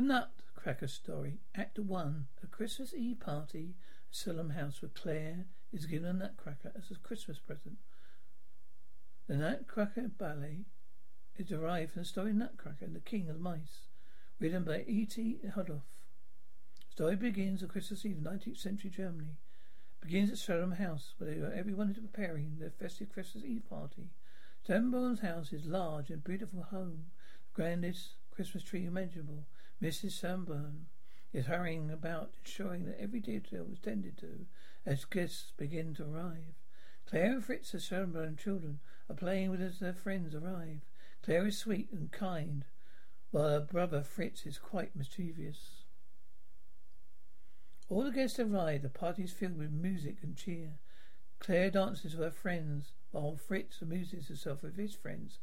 The Nutcracker Story, Act 1. A Christmas Eve party at Salem House where Claire is given a nutcracker as a Christmas present. The Nutcracker Ballet is derived from the story Nutcracker and the King of the Mice, written by E.T. Hudhoff. The story begins on Christmas Eve, 19th century Germany. It begins at Salem House, where everyone is preparing their festive Christmas Eve party. Sanborn's house is large and beautiful home, the grandest Christmas tree imaginable. Mrs. Sanborn is hurrying about, ensuring that every detail is tended to as guests begin to arrive. Claire and Fritz, the Sanborn children, are playing with as their friends arrive. Claire is sweet and kind, while her brother Fritz is quite mischievous. All the guests arrive. The party is filled with music and cheer. Claire dances with her friends, while Fritz amuses himself with his friends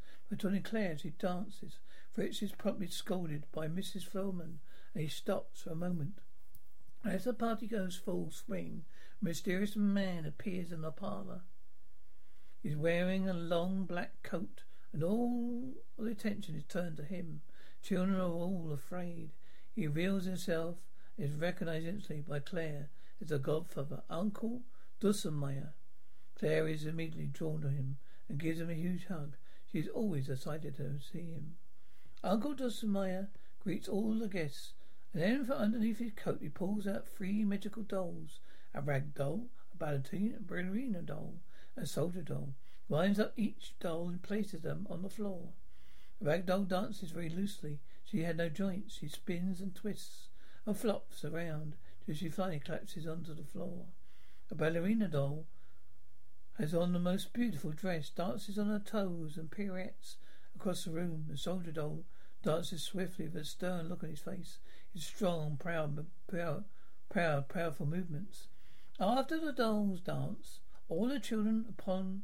Claire as she dances. Fritz is promptly scolded by Mrs. Frohman, and he stops for a moment. As the party goes full swing, a mysterious man appears in the parlour. He's wearing a long black coat, and all the attention is turned to him. Children are all afraid. He reveals himself, is recognized instantly by Claire as the godfather, Uncle Drosselmeyer. Claire is immediately drawn to him and gives him a huge hug. She is always excited to see him. Uncle Drosselmeyer greets all the guests, and then from underneath his coat he pulls out three magical dolls a rag doll, a ballerina, a ballerina doll, and a soldier doll. Winds up each doll and places them on the floor. The rag doll dances very loosely. She had no joints. She spins and twists and flops around till she finally collapses onto the floor. A ballerina doll has on the most beautiful dress, dances on her toes and pirouettes across the room. The soldier doll dances swiftly with a stern look on his face, his strong, proud, proud, proud, powerful movements. After the dolls dance, all the children upon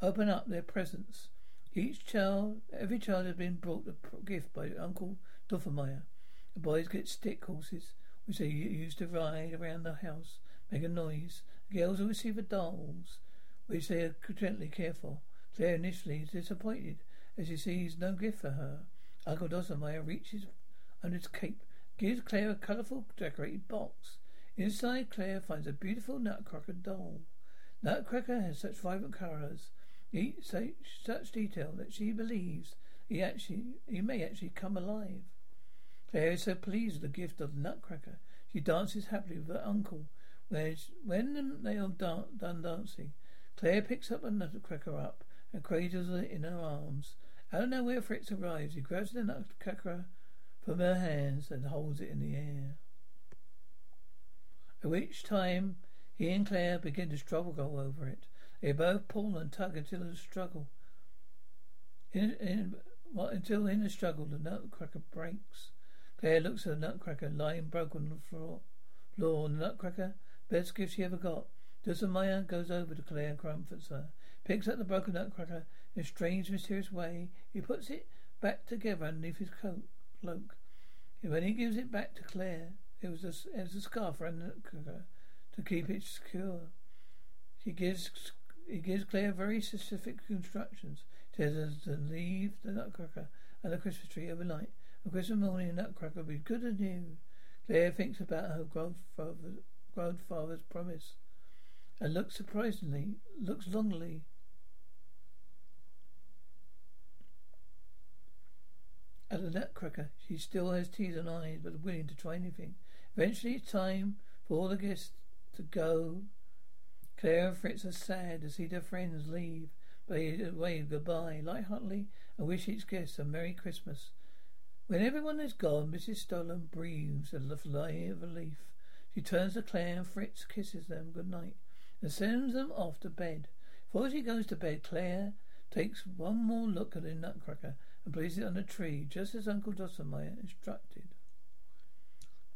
open up their presents. Each child, every child has been brought a gift by Uncle Drosselmeyer. The boys get stick horses, which they use to ride around the house, make a noise. Girls will receive the dolls, which they are gently care for. Claire initially is disappointed as she sees no gift for her. Uncle Drosselmeyer reaches under his cape, gives Claire a colourful decorated box. Inside, Claire finds a beautiful Nutcracker doll. Nutcracker has such vibrant colours, such, such detail that she believes he actually he may actually come alive. Claire is so pleased with the gift of the Nutcracker, she dances happily with her uncle. When they are done dancing, Claire picks up a Nutcracker up and cradles it in her arms. Out of nowhere, Fritz arrives. He grabs the Nutcracker from her hands and holds it in the air. At which time he and Claire begin to struggle over it. They both pull and tug until the struggle. In, in, well, until in the struggle the nutcracker breaks. Claire looks at the nutcracker lying broken on the floor. Floor, the nutcracker, best gift she ever got. Drosselmeyer goes over to Claire and comforts her. Uh, picks up the broken nutcracker in a strange, mysterious way. He puts it back together underneath his coat, cloak. When he gives it back to Claire, it was a, it was a scarf around the nutcracker to keep it secure. He gives he gives Claire very specific instructions. Tells her to leave the nutcracker and the Christmas tree overnight. On Christmas morning, the nutcracker will be good and new. Claire thinks about her grandfather, grandfather's promise and looks surprisingly, looks longingly at the nutcracker. She still has tears and eyes, but willing to try anything. Eventually, it's time for all the guests to go Claire and Fritz are sad to see their friends leave, but they wave goodbye lightheartedly and wish each guest a Merry Christmas. When everyone is gone, Mrs. Stolen breathes a little sigh of relief. She turns to Claire and Fritz kisses them good night and sends them off to bed. Before she goes to bed, Claire takes one more look at the nutcracker and places it on the tree, just as Uncle Drosselmeyer instructed.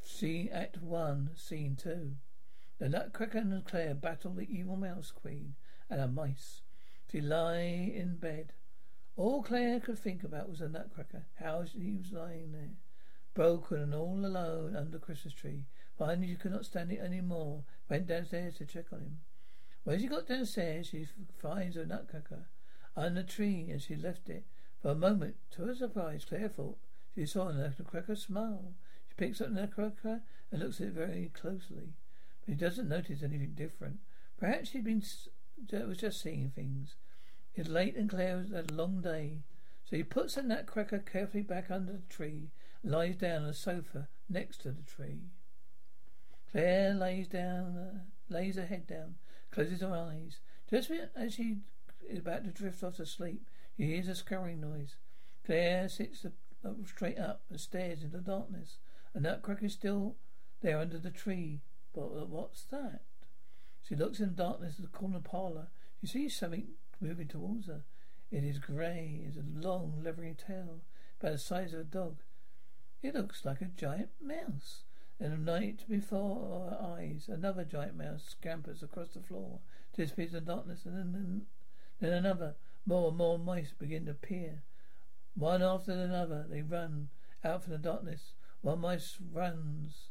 Scene Act One, Scene Two. The Nutcracker and Claire battle the evil Mouse Queen and her mice. She lie in bed. All Claire could think about was the Nutcracker, how he was lying there, broken and all alone under Christmas tree. Finally, she could not stand it any more. Went downstairs to check on him. When she got downstairs, she finds the Nutcracker under the tree, and she left it. For a moment, to her surprise, Claire thought She saw the Nutcracker smile. She picks up the Nutcracker and looks at it very closely. But he doesn't notice anything different. Perhaps she'd been was just seeing things. It's late and Claire had a long day. So he puts the nutcracker carefully back under the tree and lies down on the sofa next to the tree. Claire lays down, uh, lays her head down, closes her eyes. Just as she is about to drift off to sleep, she hears a scurrying noise. Claire sits up straight up and stares into the darkness. A nutcracker is still there under the tree. But what's that? She looks in the darkness of the corner parlour. She sees something moving towards her. It is grey, it has a long, leathery tail, about the size of a dog. It looks like a giant mouse. And the night before her eyes, another giant mouse scampers across the floor, disappears in darkness, and then, then another. More and more mice begin to appear. One after another, they run out from the darkness. One mice runs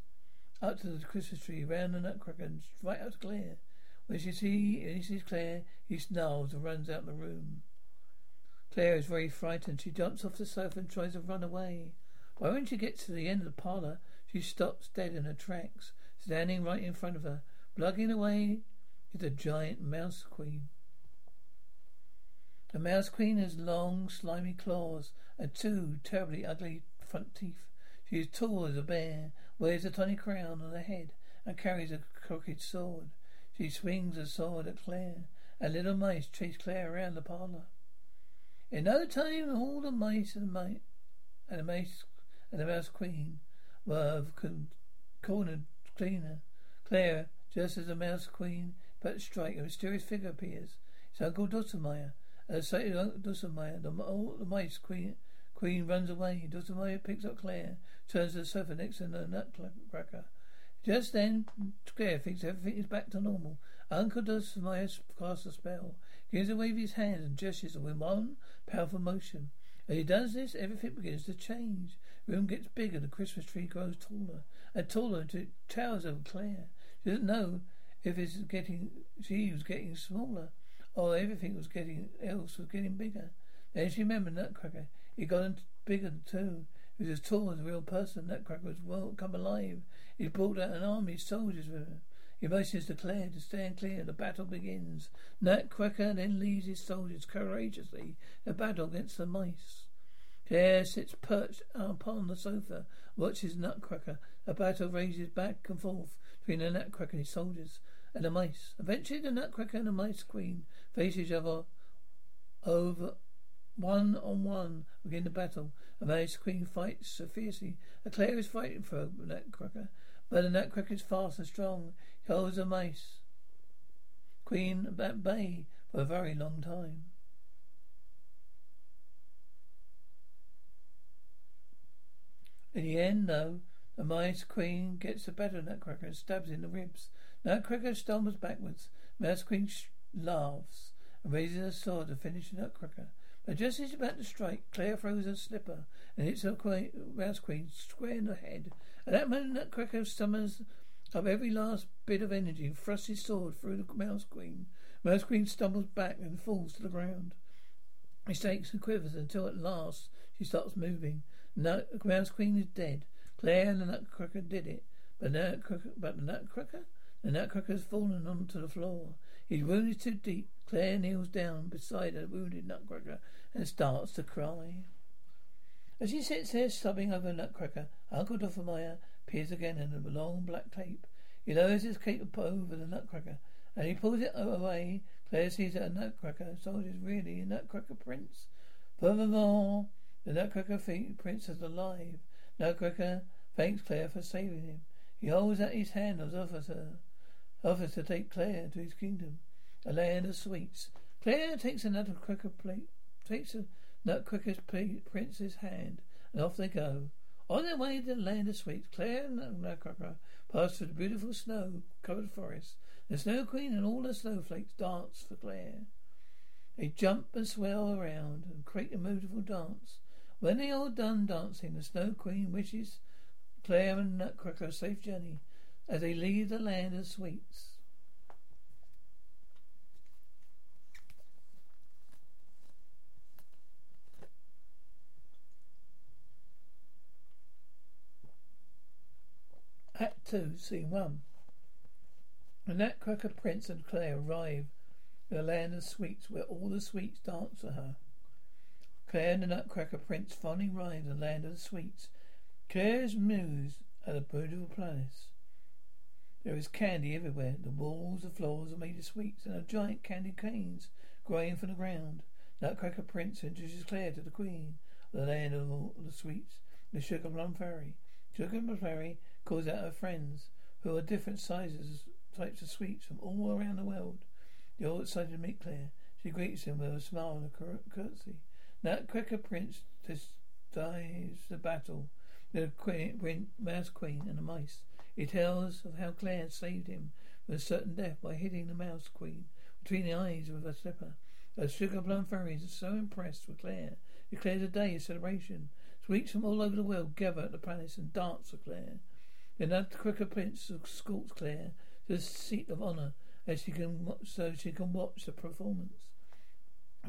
up to the Christmas tree, round the nutcracker, and right out to Claire. When she see, when he sees Claire, he snarls and runs out of the room. Claire is very frightened. She jumps off the sofa and tries to run away. But when she gets to the end of the parlour, she stops dead in her tracks. Standing right in front of her, plugging away, is a giant mouse queen. The mouse queen has long, slimy claws and two terribly ugly front teeth. She is tall as a bear, wears a tiny crown on her head, and carries a crooked sword. She swings a sword at Claire, and little mice chase Claire around the parlour. In no time, all the mice and the mice and the mice and the mouse queen were cornered cleaner. Claire, just as the mouse queen but strike, a mysterious figure appears. It's Uncle Drosselmeyer. Uh, At the sight of Uncle Drosselmeyer, the, all the mice queen queen runs away. Drosselmeyer picks up Claire, turns to the sofa next to the nutcracker. Just then, Claire thinks everything is back to normal. Uncle Drosselmeyer casts a spell. Begins to wave of his hands and gestures with one powerful motion. As he does this, everything begins to change. Room gets bigger, the Christmas tree grows taller and taller until it towers over Claire. She doesn't know if it's getting she was getting smaller or everything was getting else was getting bigger. Then she remembered Nutcracker. He got bigger too. He was as tall as a real person. Nutcracker was well come alive. He brought out an army of soldiers with him. Emotions declared to stand clear. The battle begins. Nutcracker then leads his soldiers courageously to battle against the mice. Claire sits perched upon the sofa, watches Nutcracker. The battle rages back and forth between the Nutcracker and his soldiers and the mice. Eventually, the Nutcracker and the Mice Queen face each other over one on one begin the battle. The Mice Queen fights so fiercely. A Claire is fighting for the Nutcracker, but the Nutcracker is fast and strong. He holds the mice. Queen at bay for a very long time. In the end, though, the mice queen gets the better of Nutcracker and stabs in the ribs. Nutcracker stumbles backwards. Mouse Queen sh- laughs and raises her sword to finish Nutcracker. But just as she's about to strike, Claire throws her slipper and hits her queen, Mouse Queen square in the head. At that moment, Nutcracker summons up every last bit of energy and thrusts his sword through the Mouse Queen. Mouse Queen stumbles back and falls to the ground. He shakes and quivers until at last she starts moving. The Mouse Queen is dead. Claire and the Nutcracker did it. But, nutcracker, but the Nutcracker? The Nutcracker has fallen onto the floor. His wound is too deep. Claire kneels down beside the wounded Nutcracker and starts to cry. As she sits there sobbing over Nutcracker, Uncle Drosselmeyer appears again in a long black cape. He lowers his cape over the nutcracker, and he pulls it away. Claire sees that a nutcracker soldier is really a nutcracker prince. Furthermore, the nutcracker prince is alive. Nutcracker thanks Claire for saving him. He holds out his hand and offers her, offers to take Claire to his kingdom, a land of sweets. Claire takes a nutcracker plate, takes a nutcracker prince's hand, and off they go. On their way to the land of sweets, Claire and Nutcracker pass through the beautiful snow-covered forest. The Snow Queen and all the snowflakes dance for Claire. They jump and swirl around and create a beautiful dance. When they are done dancing, the Snow Queen wishes Claire and Nutcracker a safe journey as they leave the land of sweets. Act 2, Scene 1. The Nutcracker Prince and Claire arrive in the land of sweets where all the sweets dance for her, Claire and the Nutcracker Prince finally arrive in the land of the sweets. Claire's muse at a beautiful palace. There is candy everywhere. The walls, the floors are made of sweets, and a giant candy canes growing from the ground. Nutcracker Prince introduces Claire to the Queen of the land of all the sweets, the Sugar Plum Fairy. Sugar Plum Fairy calls out her friends, who are different sizes, types of sweets from all around the world. They're all excited to meet Claire. She greets them with a smile and a curtsy. Nutcracker Prince decides the battle with the Mouse Queen and the mice. He tells of how Claire saved him from a certain death by hitting the Mouse Queen between the eyes with a slipper. The Sugar Plum Fairies are so impressed with Claire. Declares a day of celebration. Sweets from all over the world gather at the palace and dance for Claire. Then the Nutcracker Prince escorts Claire to the seat of honour as she can so she can watch the performance.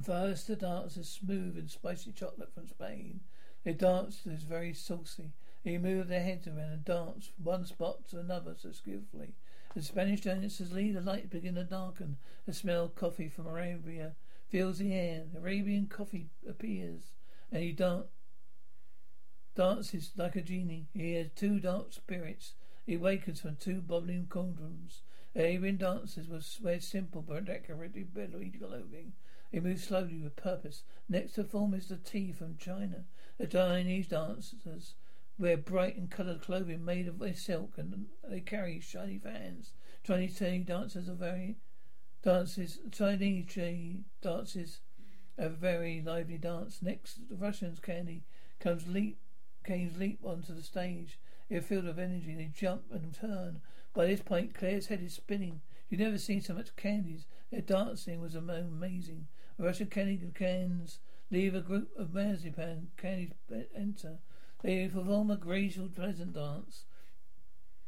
First, the dance is smooth and spicy chocolate from Spain. They dance is very saucy. They move their heads around and dance from one spot to another so skillfully. The Spanish dancers lead the light begin to darken. The smell of coffee from Arabia fills the air. Arabian coffee appears, and he dan- dances like a genie. He has two dark spirits. He wakens from two bubbling cauldrons. Arabian dancers wear simple but decorated belly clothing. They moves slowly with purpose. Next to form is the tea from China. The Chinese dancers wear bright and coloured clothing made of silk and they carry shiny fans. Chinese tea dancers are very dances. Chinese tea dances a very lively dance. Next, the Russians' candy comes leap, canes leap onto the stage. They're filled with energy. They jump and turn. By this point, Claire's head is spinning. You've never seen so much candies. Their dancing was amazing. The Russian candy cans leave a group of marzipan candies enter. They perform a graceful, pleasant dance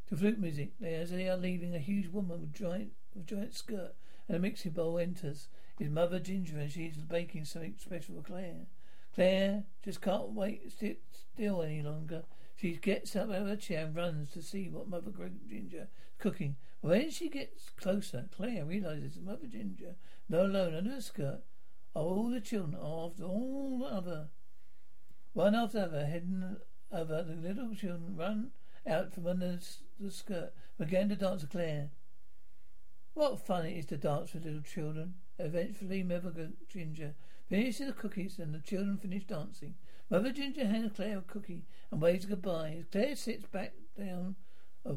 to flute music. They, as they are leaving, a huge woman with giant, with giant skirt and a mixing bowl enters. His mother Ginger, and she's baking something special for Claire. Claire just can't wait to sit still any longer. She gets up out of her chair and runs to see what Mother Ginger is cooking. When she gets closer, Claire realizes Mother Ginger, not alone under her skirt, all the children after all the other one after the other heading over, the little children run out from under the skirt, began to dance with Claire. What fun it is to dance with little children. Eventually, Mother Ginger finishes the cookies and the children finish dancing. Mother Ginger hands Claire a cookie and waves goodbye. Claire sits back down, uh,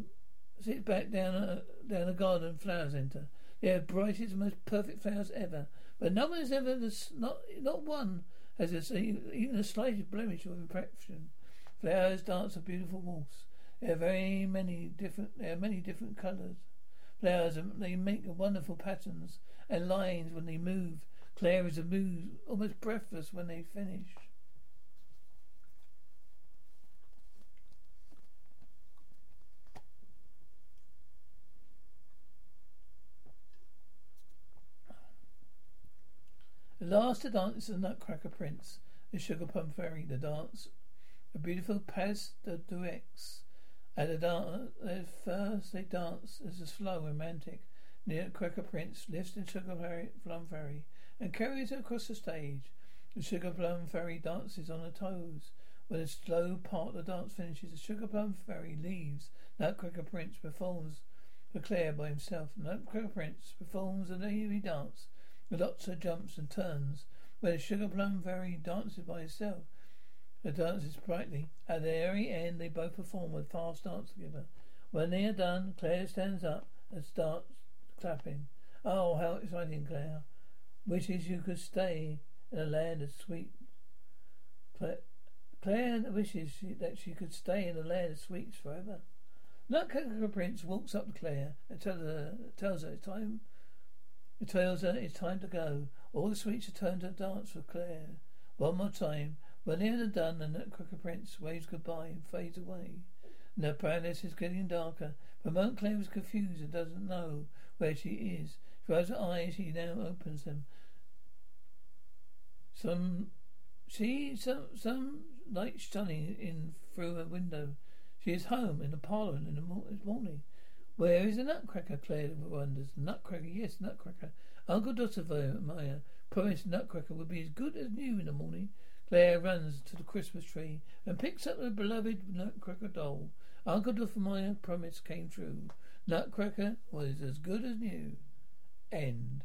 sits back down, uh, down a garden, flowers enter. They are brightest, and most perfect flowers ever. But no one has ever, not, not one has even the slightest blemish of imperfection. Flowers dance a beautiful waltz. There are very many different. There are many different colours. Flowers they make wonderful patterns and lines when they move. A move, almost breathless when they finish. Last to dance is the Nutcracker Prince, the Sugar Plum Fairy. The dance, a beautiful pas de deux. At the dance, first they dance as a slow romantic. The Nutcracker Prince lifts the Sugar Plum Fairy and carries her across the stage. The Sugar Plum Fairy dances on her toes. When the slow part of the dance finishes, the Sugar Plum Fairy leaves. Nutcracker Prince performs for Claire by himself. Nutcracker Prince performs a navy dance of jumps and turns, where the sugar plum fairy dances by herself. The dances brightly. At the very end, they both perform a fast dance together. When they are done, Claire stands up and starts clapping. Oh, how exciting, Claire! Wishes you could stay in a land of sweet. Claire wishes she, that she could stay in a land of sweets forever. Nutcracker Prince walks up to Claire and tells her, tells her it's time her it's time to go. All the sweets are turned to dance for Claire. One more time. When they are done, the Nutcracker Prince waves goodbye and fades away. And the palace is getting darker. For a moment Claire is confused and doesn't know where she is. She has her eyes, she now opens them. Some she some some light shining in through her window. She is home in the parlour in the morning. Where is the nutcracker? Claire wonders. Nutcracker, yes, nutcracker. Uncle Maya promised nutcracker would be as good as new in the morning. Claire runs to the Christmas tree and picks up the beloved nutcracker doll. Uncle Maya promise came true. Nutcracker was as good as new. End.